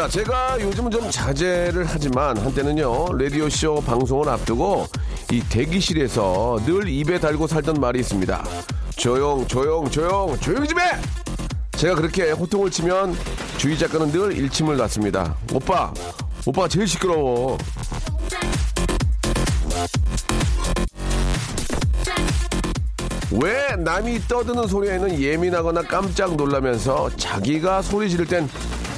자 제가 요즘은 좀 자제를 하지만 한때는요 라디오쇼 방송을 앞두고 이 대기실에서 늘 입에 달고 살던 말이 있습니다 조용 조용 조용 조용히 좀 해 제가 그렇게 호통을 치면 주희 작가는 늘 일침을 놨습니다. 오빠, 오빠가 제일 시끄러워. 왜 남이 떠드는 소리에는 예민하거나 깜짝 놀라면서 자기가 소리 지를 땐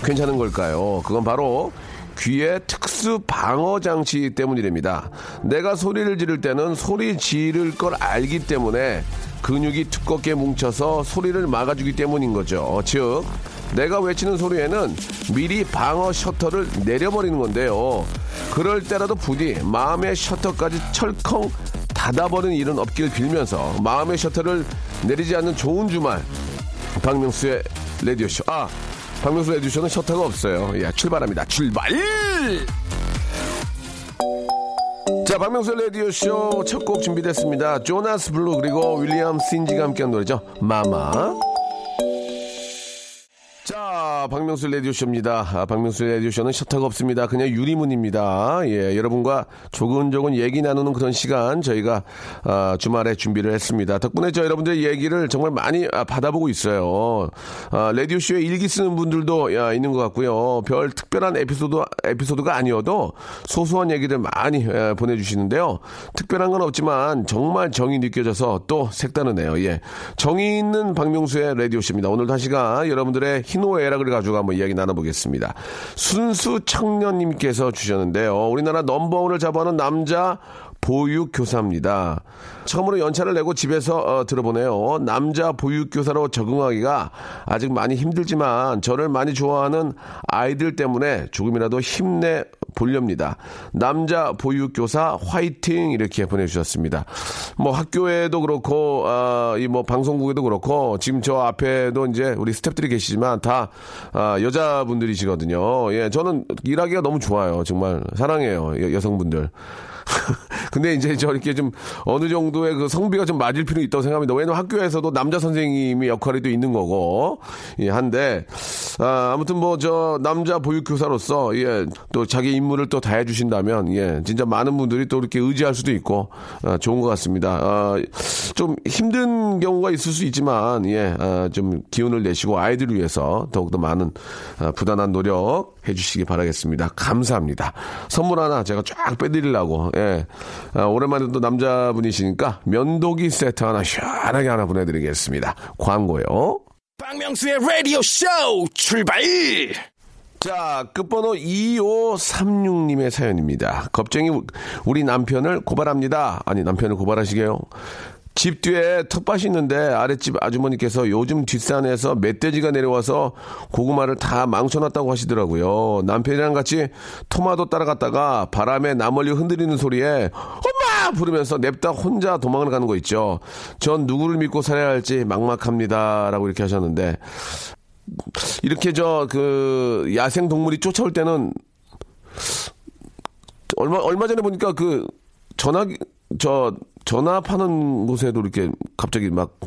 괜찮은 걸까요? 그건 바로 귀의 특수 방어 장치 때문이랍니다. 내가 소리를 지를 때는 소리 지를 걸 알기 때문에 근육이 두껍게 뭉쳐서 소리를 막아주기 때문인 거죠. 즉, 내가 외치는 소리에는 미리 방어 셔터를 내려버리는 건데요. 그럴 때라도 부디 마음의 셔터까지 철컹 닫아버리는 일은 없길 빌면서 마음의 셔터를 내리지 않는 좋은 주말 박명수의 레디오쇼 아 박명수 레디오쇼는 셔터가 없어요. 예 출발합니다. 출발! 자 박명수 라디오쇼 첫 곡 준비됐습니다. 조나스 블루 그리고 윌리엄 신지가 함께한 노래죠. Mama 자, 박명수 라디오쇼입니다. 아, 박명수 라디오쇼는 셔터가 없습니다. 그냥 유리문입니다. 예, 여러분과 조근조근 얘기 나누는 그런 시간 저희가 아, 주말에 준비를 했습니다. 덕분에 저 여러분들의 얘기를 정말 많이 아, 받아보고 있어요. 아, 라디오쇼에 일기 쓰는 분들도 야, 있는 것 같고요. 별 특별한 에피소드, 에피소드가 아니어도 소소한 얘기들 많이 예, 보내주시는데요. 특별한 건 없지만 정말 정이 느껴져서 또 색다르네요. 예. 정이 있는 박명수의 라디오쇼입니다. 오늘도 한 시간 여러분들의 희노애락을 가지고 한번 이야기 나눠보겠습니다. 순수 청년님께서 주셨는데요. 우리나라 넘버원을 잡아오는 남자 보육교사입니다. 처음으로 연차를 내고 집에서 어, 들어보네요. 남자 보육교사로 적응하기가 아직 많이 힘들지만 저를 많이 좋아하는 아이들 때문에 조금이라도 힘내 보렵니다. 남자 보육교사 화이팅 이렇게 보내주셨습니다. 뭐 학교에도 그렇고 어, 이뭐 방송국에도 그렇고 지금 저 앞에도 이제 우리 스탭들이 계시지만 다 어, 여자분들이시거든요. 예, 저는 일하기가 너무 좋아요. 정말 사랑해요 여, 여성분들. 근데 이제 저렇게 좀 어느 정도의 그 성비가 좀 맞을 필요 있다고 생각합니다. 왜냐면 학교에서도 남자 선생님이 역할이 또 있는 거고, 예, 한데, 아, 아무튼 뭐 저 남자 보육 교사로서, 예, 또 자기 임무를 또 다 해 주신다면, 예, 진짜 많은 분들이 또 이렇게 의지할 수도 있고, 아, 좋은 것 같습니다. 아, 좀 힘든 경우가 있을 수 있지만, 예, 아, 좀 기운을 내시고 아이들을 위해서 더욱더 많은 아, 부단한 노력 해주시기 바라겠습니다. 감사합니다. 선물 하나 제가 쫙 빼드리려고, 예. 아, 오랜만에 또 남자분이시니까 면도기 세트 하나 시원하게 하나 보내드리겠습니다. 광고요. 박명수의 라디오 쇼 출발! 자, 끝번호 2536님의 사연입니다. 겁쟁이 우리 남편을 고발합니다. 아니, 남편을 고발하시게요. 집 뒤에 텃밭이 있는데 아랫집 아주머니께서 요즘 뒷산에서 멧돼지가 내려와서 고구마를 다 망쳐놨다고 하시더라고요. 남편이랑 같이 토마토 따라갔다가 바람에 나멀리 흔들리는 소리에 엄마 부르면서 냅다 혼자 도망을 가는 거 있죠. 전 누구를 믿고 살아야 할지 막막합니다 라고 이렇게 하셨는데 이렇게 저 그 야생 동물이 쫓아올 때는 얼마 얼마 전에 보니까 그 전화기 저 전화파는 곳에도 이렇게 갑자기 막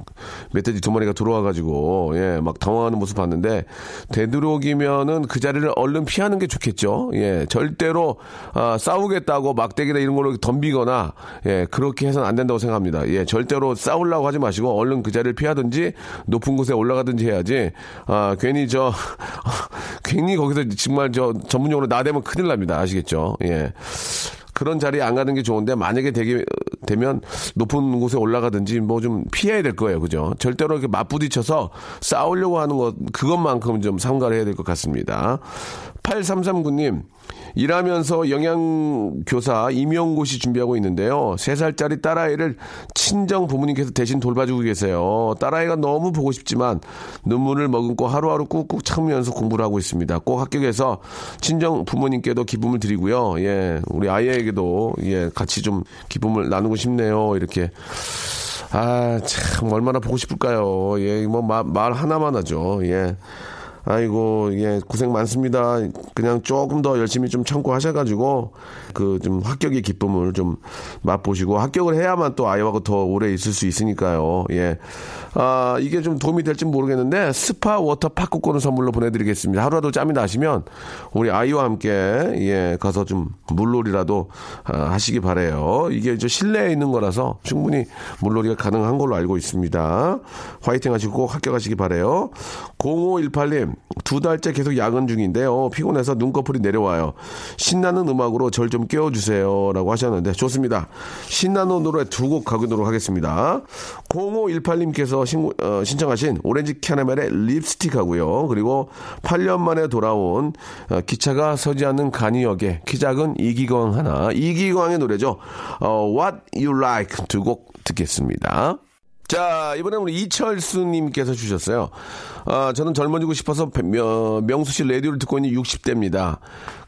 멧돼지 두 마리가 들어와가지고 예 막 당황하는 모습 봤는데 되도록이면은 그 자리를 얼른 피하는 게 좋겠죠. 예 절대로 아, 싸우겠다고 막대기나 이런 걸로 덤비거나 예 그렇게 해서는 안 된다고 생각합니다. 예 절대로 싸우려고 하지 마시고 얼른 그 자리를 피하든지 높은 곳에 올라가든지 해야지 아 괜히 저 괜히 거기서 정말 저 전문용어로 나대면 큰일 납니다. 아시겠죠? 예. 그런 자리에 안 가는 게 좋은데 만약에 되게 되면 높은 곳에 올라가든지 뭐 좀 피해야 될 거예요. 그죠? 절대로 이렇게 맞부딪혀서 싸우려고 하는 것 그것만큼 좀 삼가를 해야 될 것 같습니다. 8339님 일하면서 영양교사 임용고시 준비하고 있는데요. 3살짜리 딸아이를 친정 부모님께서 대신 돌봐주고 계세요. 딸아이가 너무 보고 싶지만 눈물을 머금고 하루하루 꾹꾹 참으면서 공부를 하고 있습니다. 꼭 합격해서 친정 부모님께도 기쁨을 드리고요. 예, 우리 아이에게도 예, 같이 좀 기쁨을 나누고 싶네요. 이렇게. 아, 참, 얼마나 보고 싶을까요? 예, 뭐, 말, 말 하나만 하죠. 예. 아이고, 예, 고생 많습니다. 그냥 조금 더 열심히 좀 참고 하셔가지고, 그, 좀 합격의 기쁨을 좀 맛보시고, 합격을 해야만 또 아이하고 더 오래 있을 수 있으니까요. 예. 아, 이게 좀 도움이 될지 모르겠는데, 스파 워터 파크권을 선물로 보내드리겠습니다. 하루라도 짬이 나시면, 우리 아이와 함께, 예, 가서 좀 물놀이라도 아, 하시기 바래요 이게 저 실내에 있는 거라서 충분히 물놀이가 가능한 걸로 알고 있습니다. 화이팅 하시고 꼭 합격하시기 바래요 0518님, 두 달째 계속 야근 중인데요. 피곤해서 눈꺼풀이 내려와요. 신나는 음악으로 절 좀 깨워주세요. 라고 하셨는데, 좋습니다. 신나는 노래 두 곡 가도록 하겠습니다. 0518님께서 신, 어, 신청하신 오렌지 캐러멜의 립스틱 하고요. 그리고 8년 만에 돌아온 어, 기차가 서지 않는 간이역의 키 작은 이기광 하나. 이기광의 노래죠. 어, What You Like 두 곡 듣겠습니다. 자, 이번에 우리 이철수님께서 주셨어요. 아, 저는 젊어지고 싶어서 명수 씨 라디오를 듣고 있는 60대입니다.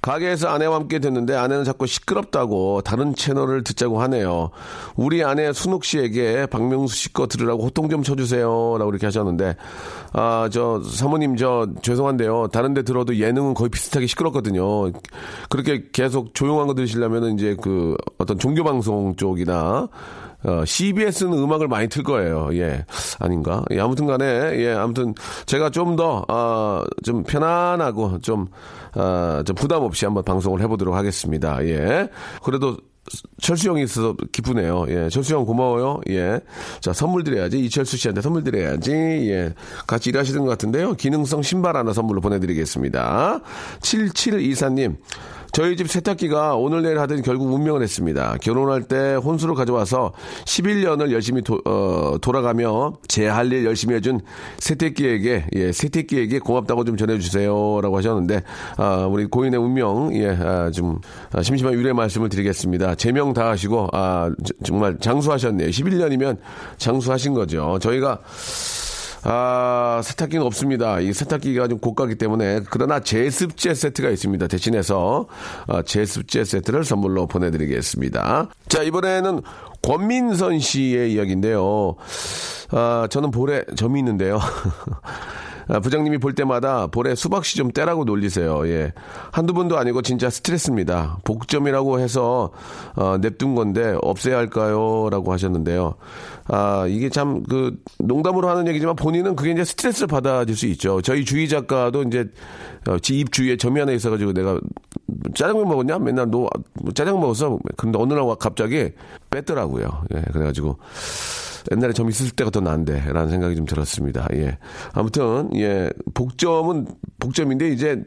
가게에서 아내와 함께 듣는데 아내는 자꾸 시끄럽다고 다른 채널을 듣자고 하네요. 우리 아내 순욱 씨에게 박명수 씨 거 들으라고 호통 좀 쳐주세요. 라고 이렇게 하셨는데, 아, 저, 사모님, 저, 죄송한데요. 다른 데 들어도 예능은 거의 비슷하게 시끄럽거든요. 그렇게 계속 조용한 거 들으시려면 이제 그 어떤 종교방송 쪽이나 어, CBS는 음악을 많이 틀 거예요. 예. 아닌가? 예, 아무튼 간에, 예, 아무튼 제가 좀 더, 어, 좀 편안하고 좀, 어, 좀 부담 없이 한번 방송을 해보도록 하겠습니다. 예. 그래도 철수 형이 있어서 기쁘네요. 예. 철수 형 고마워요. 예. 자, 선물 드려야지. 이철수 씨한테 선물 드려야지. 예. 같이 일하시는 것 같은데요. 기능성 신발 하나 선물로 보내드리겠습니다. 7724님. 저희 집 세탁기가 오늘 내일 하더니 결국 운명을 했습니다. 결혼할 때 혼수를 가져와서 11년을 열심히 도, 어, 돌아가며 제 할 일 열심히 해준 세탁기에게 예, 세탁기에게 고맙다고 좀 전해주세요라고 하셨는데 아, 우리 고인의 운명 예, 아, 좀 아, 심심한 유래 말씀을 드리겠습니다. 제명 다 하시고 아, 정말 장수하셨네요. 11년이면 장수하신 거죠. 저희가 아, 세탁기는 없습니다. 이 세탁기가 좀 고가기 때문에 그러나 제습제 세트가 있습니다. 대신해서 아, 제습제 세트를 선물로 보내드리겠습니다. 자, 이번에는 권민선 씨의 이야기인데요. 아, 저는 볼에 점이 있는데요. 아, 부장님이 볼 때마다 볼에 수박씨 좀 떼라고 놀리세요. 예. 한두 번도 아니고 진짜 스트레스입니다. 복점이라고 해서, 어, 냅둔 건데 없애야 할까요? 라고 하셨는데요. 아, 이게 참, 그, 농담으로 하는 얘기지만 본인은 그게 이제 스트레스를 받아줄 수 있죠. 저희 주희 작가도 이제, 어, 지입 주위에 점이 하나 있어가지고 내가 짜장면 먹었냐? 맨날 너 짜장 먹었어. 근데 어느 날 갑자기 뺐더라고요. 예, 그래가지고. 옛날에 좀 있을 때가 더 나은데, 라는 생각이 좀 들었습니다. 예. 아무튼, 예. 복점은 복점인데, 이제,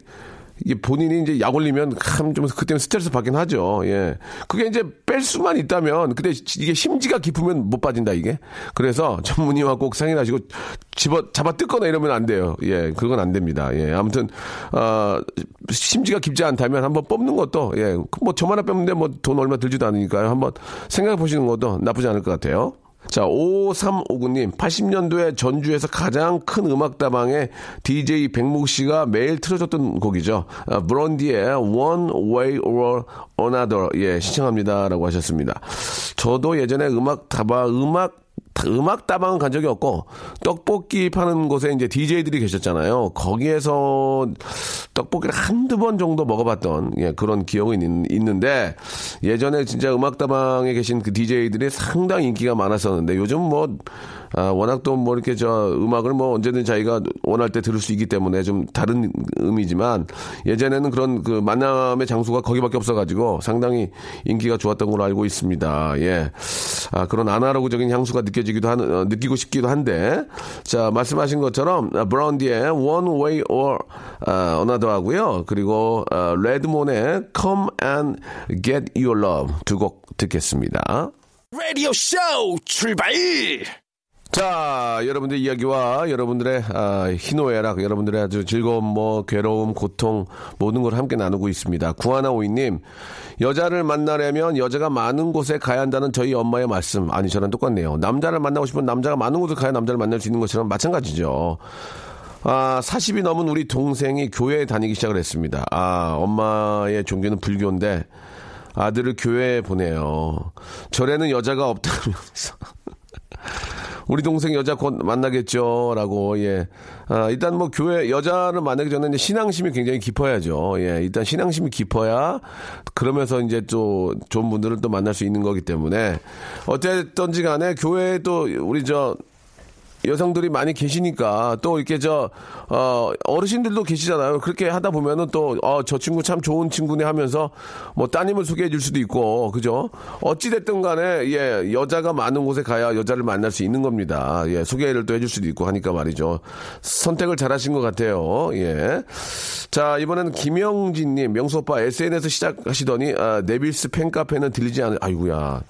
이게 본인이 이제 약 올리면 참좀 그때는 스트레스 받긴 하죠. 예. 그게 이제 뺄 수만 있다면 근데 이게 심지가 깊으면 못 빠진다 이게. 그래서 전문의와 꼭 상의하시고 집어 잡아 뜯거나 이러면 안 돼요. 예. 그건 안 됩니다. 예. 아무튼 어 심지가 깊지 않다면 한번 뽑는 것도 예. 뭐 저만 뽑는데 뭐 돈 얼마 들지도 않으니까요. 한번 생각해 보시는 것도 나쁘지 않을 것 같아요. 자, 5359님, 80년도에 전주에서 가장 큰 음악다방에 DJ 백목 씨가 매일 틀어줬던 곡이죠. 아, 브론디의 One Way or Another, 예, 시청합니다 라고 하셨습니다. 저도 예전에 음악 다방, 음악 음악 다방은 간 적이 없고 떡볶이 파는 곳에 이제 DJ들이 계셨잖아요. 거기에서 떡볶이를 한두 번 정도 먹어봤던 예, 그런 기억이 있, 는데 예전에 진짜 음악 다방에 계신 그 DJ들이 상당히 인기가 많았었는데 요즘 뭐 아, 워낙 또 뭐 이렇게 저 음악을 뭐 언제든 자기가 원할 때 들을 수 있기 때문에 좀 다른 의미지만 예전에는 그런 그 만남의 장소가 거기밖에 없어가지고 상당히 인기가 좋았던 걸로 알고 있습니다. 예. 아, 그런 아날로그적인 향수가 느껴지기도 한, 어, 느끼고 싶기도 한데 자, 말씀하신 것처럼 브라운디의 One Way or 어, Another 하고요. 그리고 어, 레드몬의 Come and Get Your Love 두 곡 듣겠습니다. 라디오 쇼 출발! 자, 여러분들의 이야기와 여러분들의 아, 희노애락, 여러분들의 아주 즐거움, 뭐 괴로움, 고통 모든 걸 함께 나누고 있습니다. 구하나오이님, 여자를 만나려면 여자가 많은 곳에 가야 한다는 저희 엄마의 말씀. 아니 저랑 똑같네요. 남자를 만나고 싶으면 남자가 많은 곳에 가야 남자를 만날 수 있는 것처럼 마찬가지죠. 아, 40이 넘은 우리 동생이 교회에 다니기 시작을 했습니다. 아, 엄마의 종교는 불교인데 아들을 교회에 보내요. 절에는 여자가 없다면서. 우리 동생 여자 곧 만나겠죠. 라고, 예. 아, 일단 뭐 교회, 여자를 만나기 전에 신앙심이 굉장히 깊어야죠. 예. 일단 신앙심이 깊어야 그러면서 이제 또 좋은 분들을 또 만날 수 있는 거기 때문에 어쨌든지 간에 교회에 또 우리 저 여성들이 많이 계시니까 또 이렇게 저 어, 어르신들도 계시잖아요. 그렇게 하다 보면은 또 어, 저 친구 참 좋은 친구네 하면서 뭐 따님을 소개해 줄 수도 있고 그죠? 어찌 됐든 간에 예, 여자가 많은 곳에 가야 여자를 만날 수 있는 겁니다. 예, 소개를 또 해줄 수도 있고 하니까 말이죠. 선택을 잘 하신 것 같아요. 예. 자, 이번에는 김영진 님, 명수 오빠 SNS 시작하시더니 아, 네빌스 팬카페는 들리지 않은 아이구야.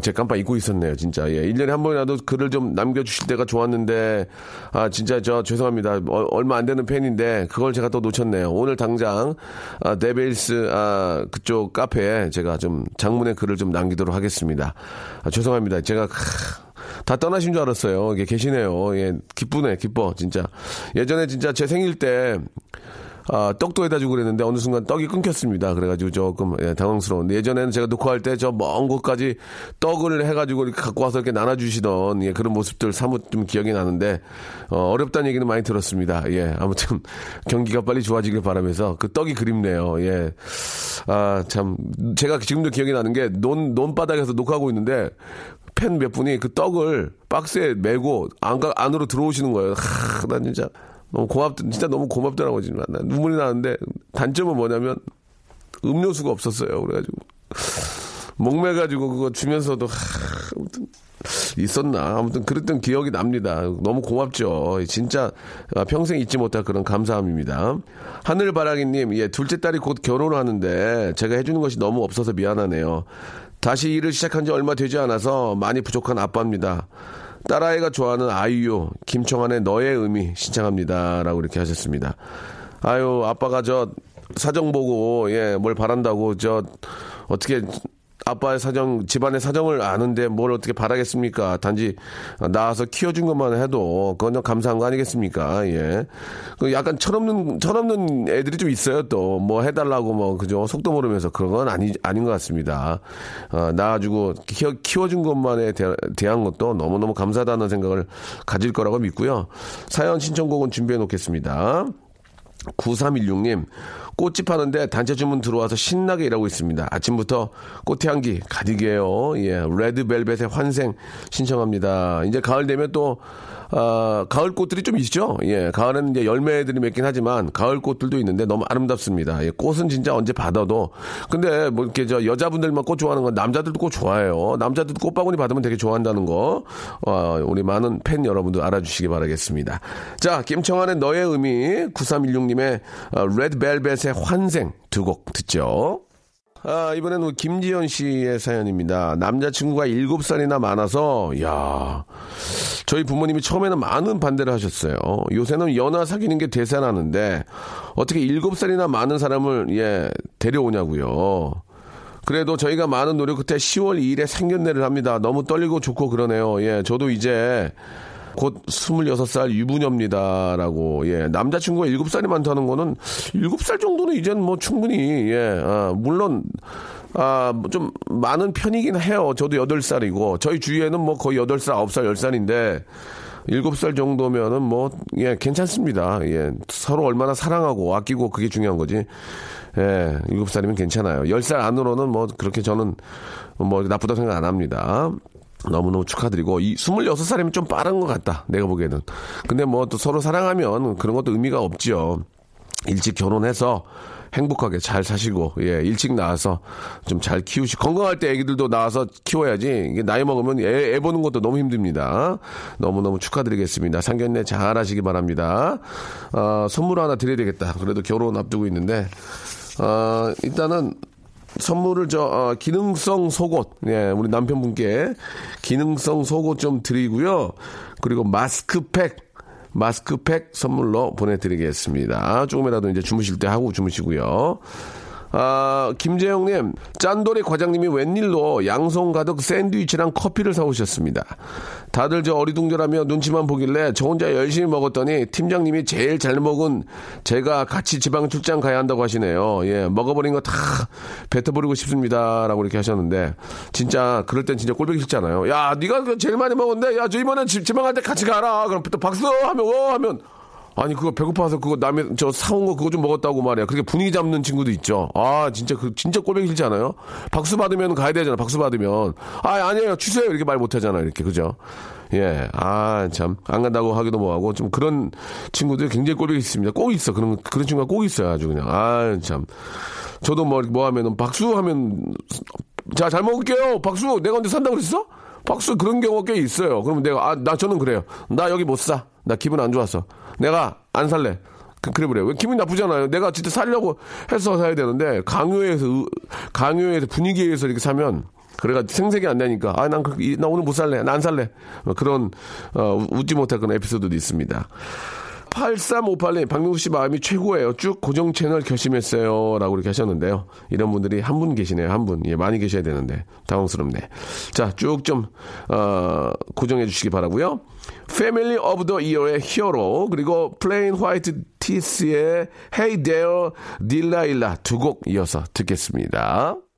제 깜빡 잊고 있었네요, 진짜. 예. 1년에 한 번이라도 글을 좀 남겨주실 때가 좋았는데, 아, 진짜 저 죄송합니다. 어, 얼마 안 되는 팬인데, 그걸 제가 또 놓쳤네요. 오늘 당장, 아, 데베일스, 아, 그쪽 카페에 제가 좀 장문의 글을 좀 남기도록 하겠습니다. 아, 죄송합니다. 제가, 다 떠나신 줄 알았어요. 이게 계시네요. 예, 기쁘네, 기뻐, 진짜. 예전에 진짜 제 생일 때, 아, 떡도 해다 주고 그랬는데 어느 순간 떡이 끊겼습니다. 그래가지고 조금 예, 당황스러운데 예전에는 제가 녹화할 때 저 먼 곳까지 떡을 해가지고 이렇게 갖고 와서 이렇게 나눠주시던 예, 그런 모습들 사뭇 좀 기억이 나는데 어, 어렵다는 얘기는 많이 들었습니다. 예, 아무튼 경기가 빨리 좋아지길 바라면서 그 떡이 그립네요. 예, 아 참 제가 지금도 기억이 나는 게 논 논바닥에서 녹화하고 있는데 팬 몇 분이 그 떡을 박스에 메고 안, 안으로 들어오시는 거예요. 하, 난 진짜 너무 고맙, 진짜 너무 고맙더라고, 지금. 나 눈물이 나는데, 단점은 뭐냐면, 음료수가 없었어요. 그래가지고, 목매가지고 그거 주면서도, 하, 아무튼, 있었나. 아무튼 그랬던 기억이 납니다. 너무 고맙죠. 진짜 평생 잊지 못할 그런 감사함입니다. 하늘바라기님, 예, 둘째 딸이 곧 결혼을 하는데 제가 해주는 것이 너무 없어서 미안하네요. 다시 일을 시작한 지 얼마 되지 않아서 많이 부족한 아빠입니다. 딸아이가 좋아하는 아이유, 김청환의 너의 의미 신청합니다. 라고 이렇게 하셨습니다. 아유, 아빠가 저 사정 보고, 예, 뭘 바란다고, 저, 어떻게, 아빠의 사정, 집안의 사정을 아는데 뭘 어떻게 바라겠습니까? 단지 나와서 키워준 것만 해도 그건 감사한 거 아니겠습니까? 예. 그 약간 철없는, 철없는 애들이 좀 있어요. 또 뭐 해달라고 뭐, 그죠? 속도 모르면서 그런 건 아니, 아닌 것 같습니다. 어, 낳아주고 키워, 키워 준 것만에 대, 대한 것도 너무너무 감사하다는 생각을 가질 거라고 믿고요. 사연 신청곡은 준비해 놓겠습니다. 9316님, 꽃집 하는데 단체 주문 들어와서 신나게 일하고 있습니다. 아침부터 꽃향기 가득이에요. 예, 레드벨벳의 환생 신청합니다. 이제 가을 되면 또 어, 가을 꽃들이 좀 있죠. 예, 가을에는 이제 열매들이 맺긴 하지만 가을 꽃들도 있는데 너무 아름답습니다. 예, 꽃은 진짜 언제 받아도 근데 뭐 이렇게 저 여자분들만 꽃 좋아하는 건 남자들도 꽃 좋아해요. 남자들도 꽃바구니 받으면 되게 좋아한다는 거 어, 우리 많은 팬 여러분들 알아주시기 바라겠습니다. 자, 김청환의 너의 의미 9316님의 어, 레드벨벳 의 환생 두 곡 듣죠. 아, 이번에는 김지현 씨의 사연입니다. 남자친구가 7살이나 많아서, 야 저희 부모님이 처음에는 많은 반대를 하셨어요. 요새는 연하 사귀는 게 대세라는데, 어떻게 7살이나 많은 사람을, 예, 데려오냐고요. 그래도 저희가 많은 노력 끝에 10월 2일에 상견례를 합니다. 너무 떨리고 좋고 그러네요. 예, 저도 이제 곧 26살 유부녀입니다라고 예 남자친구가 7살이 많다는 거는 7살 정도는 이제는 뭐 충분히 예 아, 물론 아, 좀 많은 편이긴 해요. 저도 8살이고 저희 주위에는 뭐 거의 8살, 9살, 10살인데 7살 정도면은 뭐, 예, 괜찮습니다. 예, 서로 얼마나 사랑하고 아끼고 그게 중요한 거지. 예, 7살이면 괜찮아요. 10살 안으로는 뭐 그렇게 저는 뭐 나쁘다고 생각 안 합니다. 너무너무 축하드리고 이 26살이면 좀 빠른 것 같다. 내가 보기에는. 근데 뭐 또 서로 사랑하면 그런 것도 의미가 없지요. 일찍 결혼해서 행복하게 잘 사시고 예 일찍 나와서 좀 잘 키우시 건강할 때 애기들도 나와서 키워야지 이게 나이 먹으면 애, 애 보는 것도 너무 힘듭니다 너무 너무 축하드리겠습니다 상견례 잘 하시기 바랍니다 어, 선물 하나 드려야 되겠다 그래도 결혼 앞두고 있는데 어, 일단은 선물을 저 어, 기능성 속옷, 예, 우리 남편분께 기능성 속옷 좀 드리고요. 그리고 마스크팩, 마스크팩 선물로 보내드리겠습니다. 조금이라도 이제 주무실 때 하고 주무시고요. 아, 김재영님, 짠돌이 과장님이 웬일로 양손 가득 샌드위치랑 커피를 사오셨습니다. 다들 저 어리둥절하며 눈치만 보길래 저 혼자 열심히 먹었더니 팀장님이 제일 잘 먹은 제가 같이 지방 출장 가야 한다고 하시네요. 예, 먹어버린 거 다 뱉어버리고 싶습니다. 라고 이렇게 하셨는데, 진짜, 그럴 땐 진짜 꼴보기 싫잖아요. 야, 네가 그 제일 많이 먹었는데, 야, 저 이번엔 지, 지방 갈 때 같이 가라. 그럼 또 박수 하면, 어, 하면, 아니 그거 배고파서 그거 남의 저 사온 거 그거 좀 먹었다고 말이야. 그렇게 분위기 잡는 친구도 있죠. 아 진짜 그 진짜 꼴보기 싫지 않아요? 박수 받으면 가야 되잖아. 박수 받으면 아 아니에요 취소해요 이렇게 말 못하잖아 이렇게 그죠? 예, 아, 참, 안 간다고 하기도 뭐하고, 좀 그런 친구들이 굉장히 꼴보기 있습니다. 꼭 있어. 그런, 그런 친구가 꼭 있어요. 아주 그냥. 아, 참. 저도 뭐, 뭐 하면은, 박수 하면, 자, 잘 먹을게요. 박수. 내가 언제 산다고 그랬어? 박수 그런 경우가 꽤 있어요. 그러면 내가, 아, 나 저는 그래요. 나 여기 못 사. 나 기분 안 좋았어. 내가 안 살래. 그, 그래 버려요. 기분이 나쁘잖아요. 내가 진짜 살려고 해서 사야 되는데 강요해서 강요해서 분위기에서 이렇게 사면 그래가 생색이 안 나니까 아 난 나 오늘 못 살래. 나 안 살래. 뭐 그런 어, 웃지 못할 그런 에피소드도 있습니다. 8358님, 박명수 씨 마음이 최고예요. 쭉 고정 채널 결심했어요. 라고 이렇게 하셨는데요. 이런 분들이 한 분 계시네요. 한 분. 예, 많이 계셔야 되는데. 당황스럽네. 자, 쭉 좀, 어, 고정해 주시기 바라고요 Family of the Year의 Hero, 그리고 Plain White T's의 Hey There, 딜라일라 두 곡 이어서 듣겠습니다.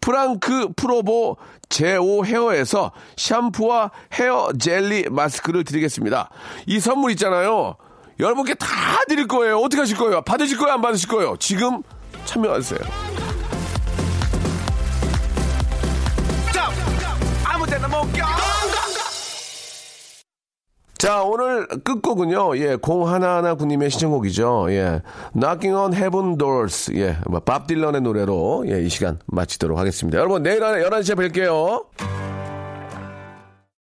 프랑크 프로보 제오 헤어에서 샴푸와 헤어 젤리 마스크를 드리겠습니다. 이 선물 있잖아요. 여러분께 다 드릴 거예요. 어떻게 하실 거예요? 받으실 거예요? 안 받으실 거예요? 지금 참여하세요. 자, 오늘 끝곡은요, 예, 0119님의 신청곡이죠. 예, Knocking on Heaven Doors. 예, 뭐, 밥 딜런의 노래로, 예, 이 시간 마치도록 하겠습니다. 여러분, 내일 11시에 뵐게요.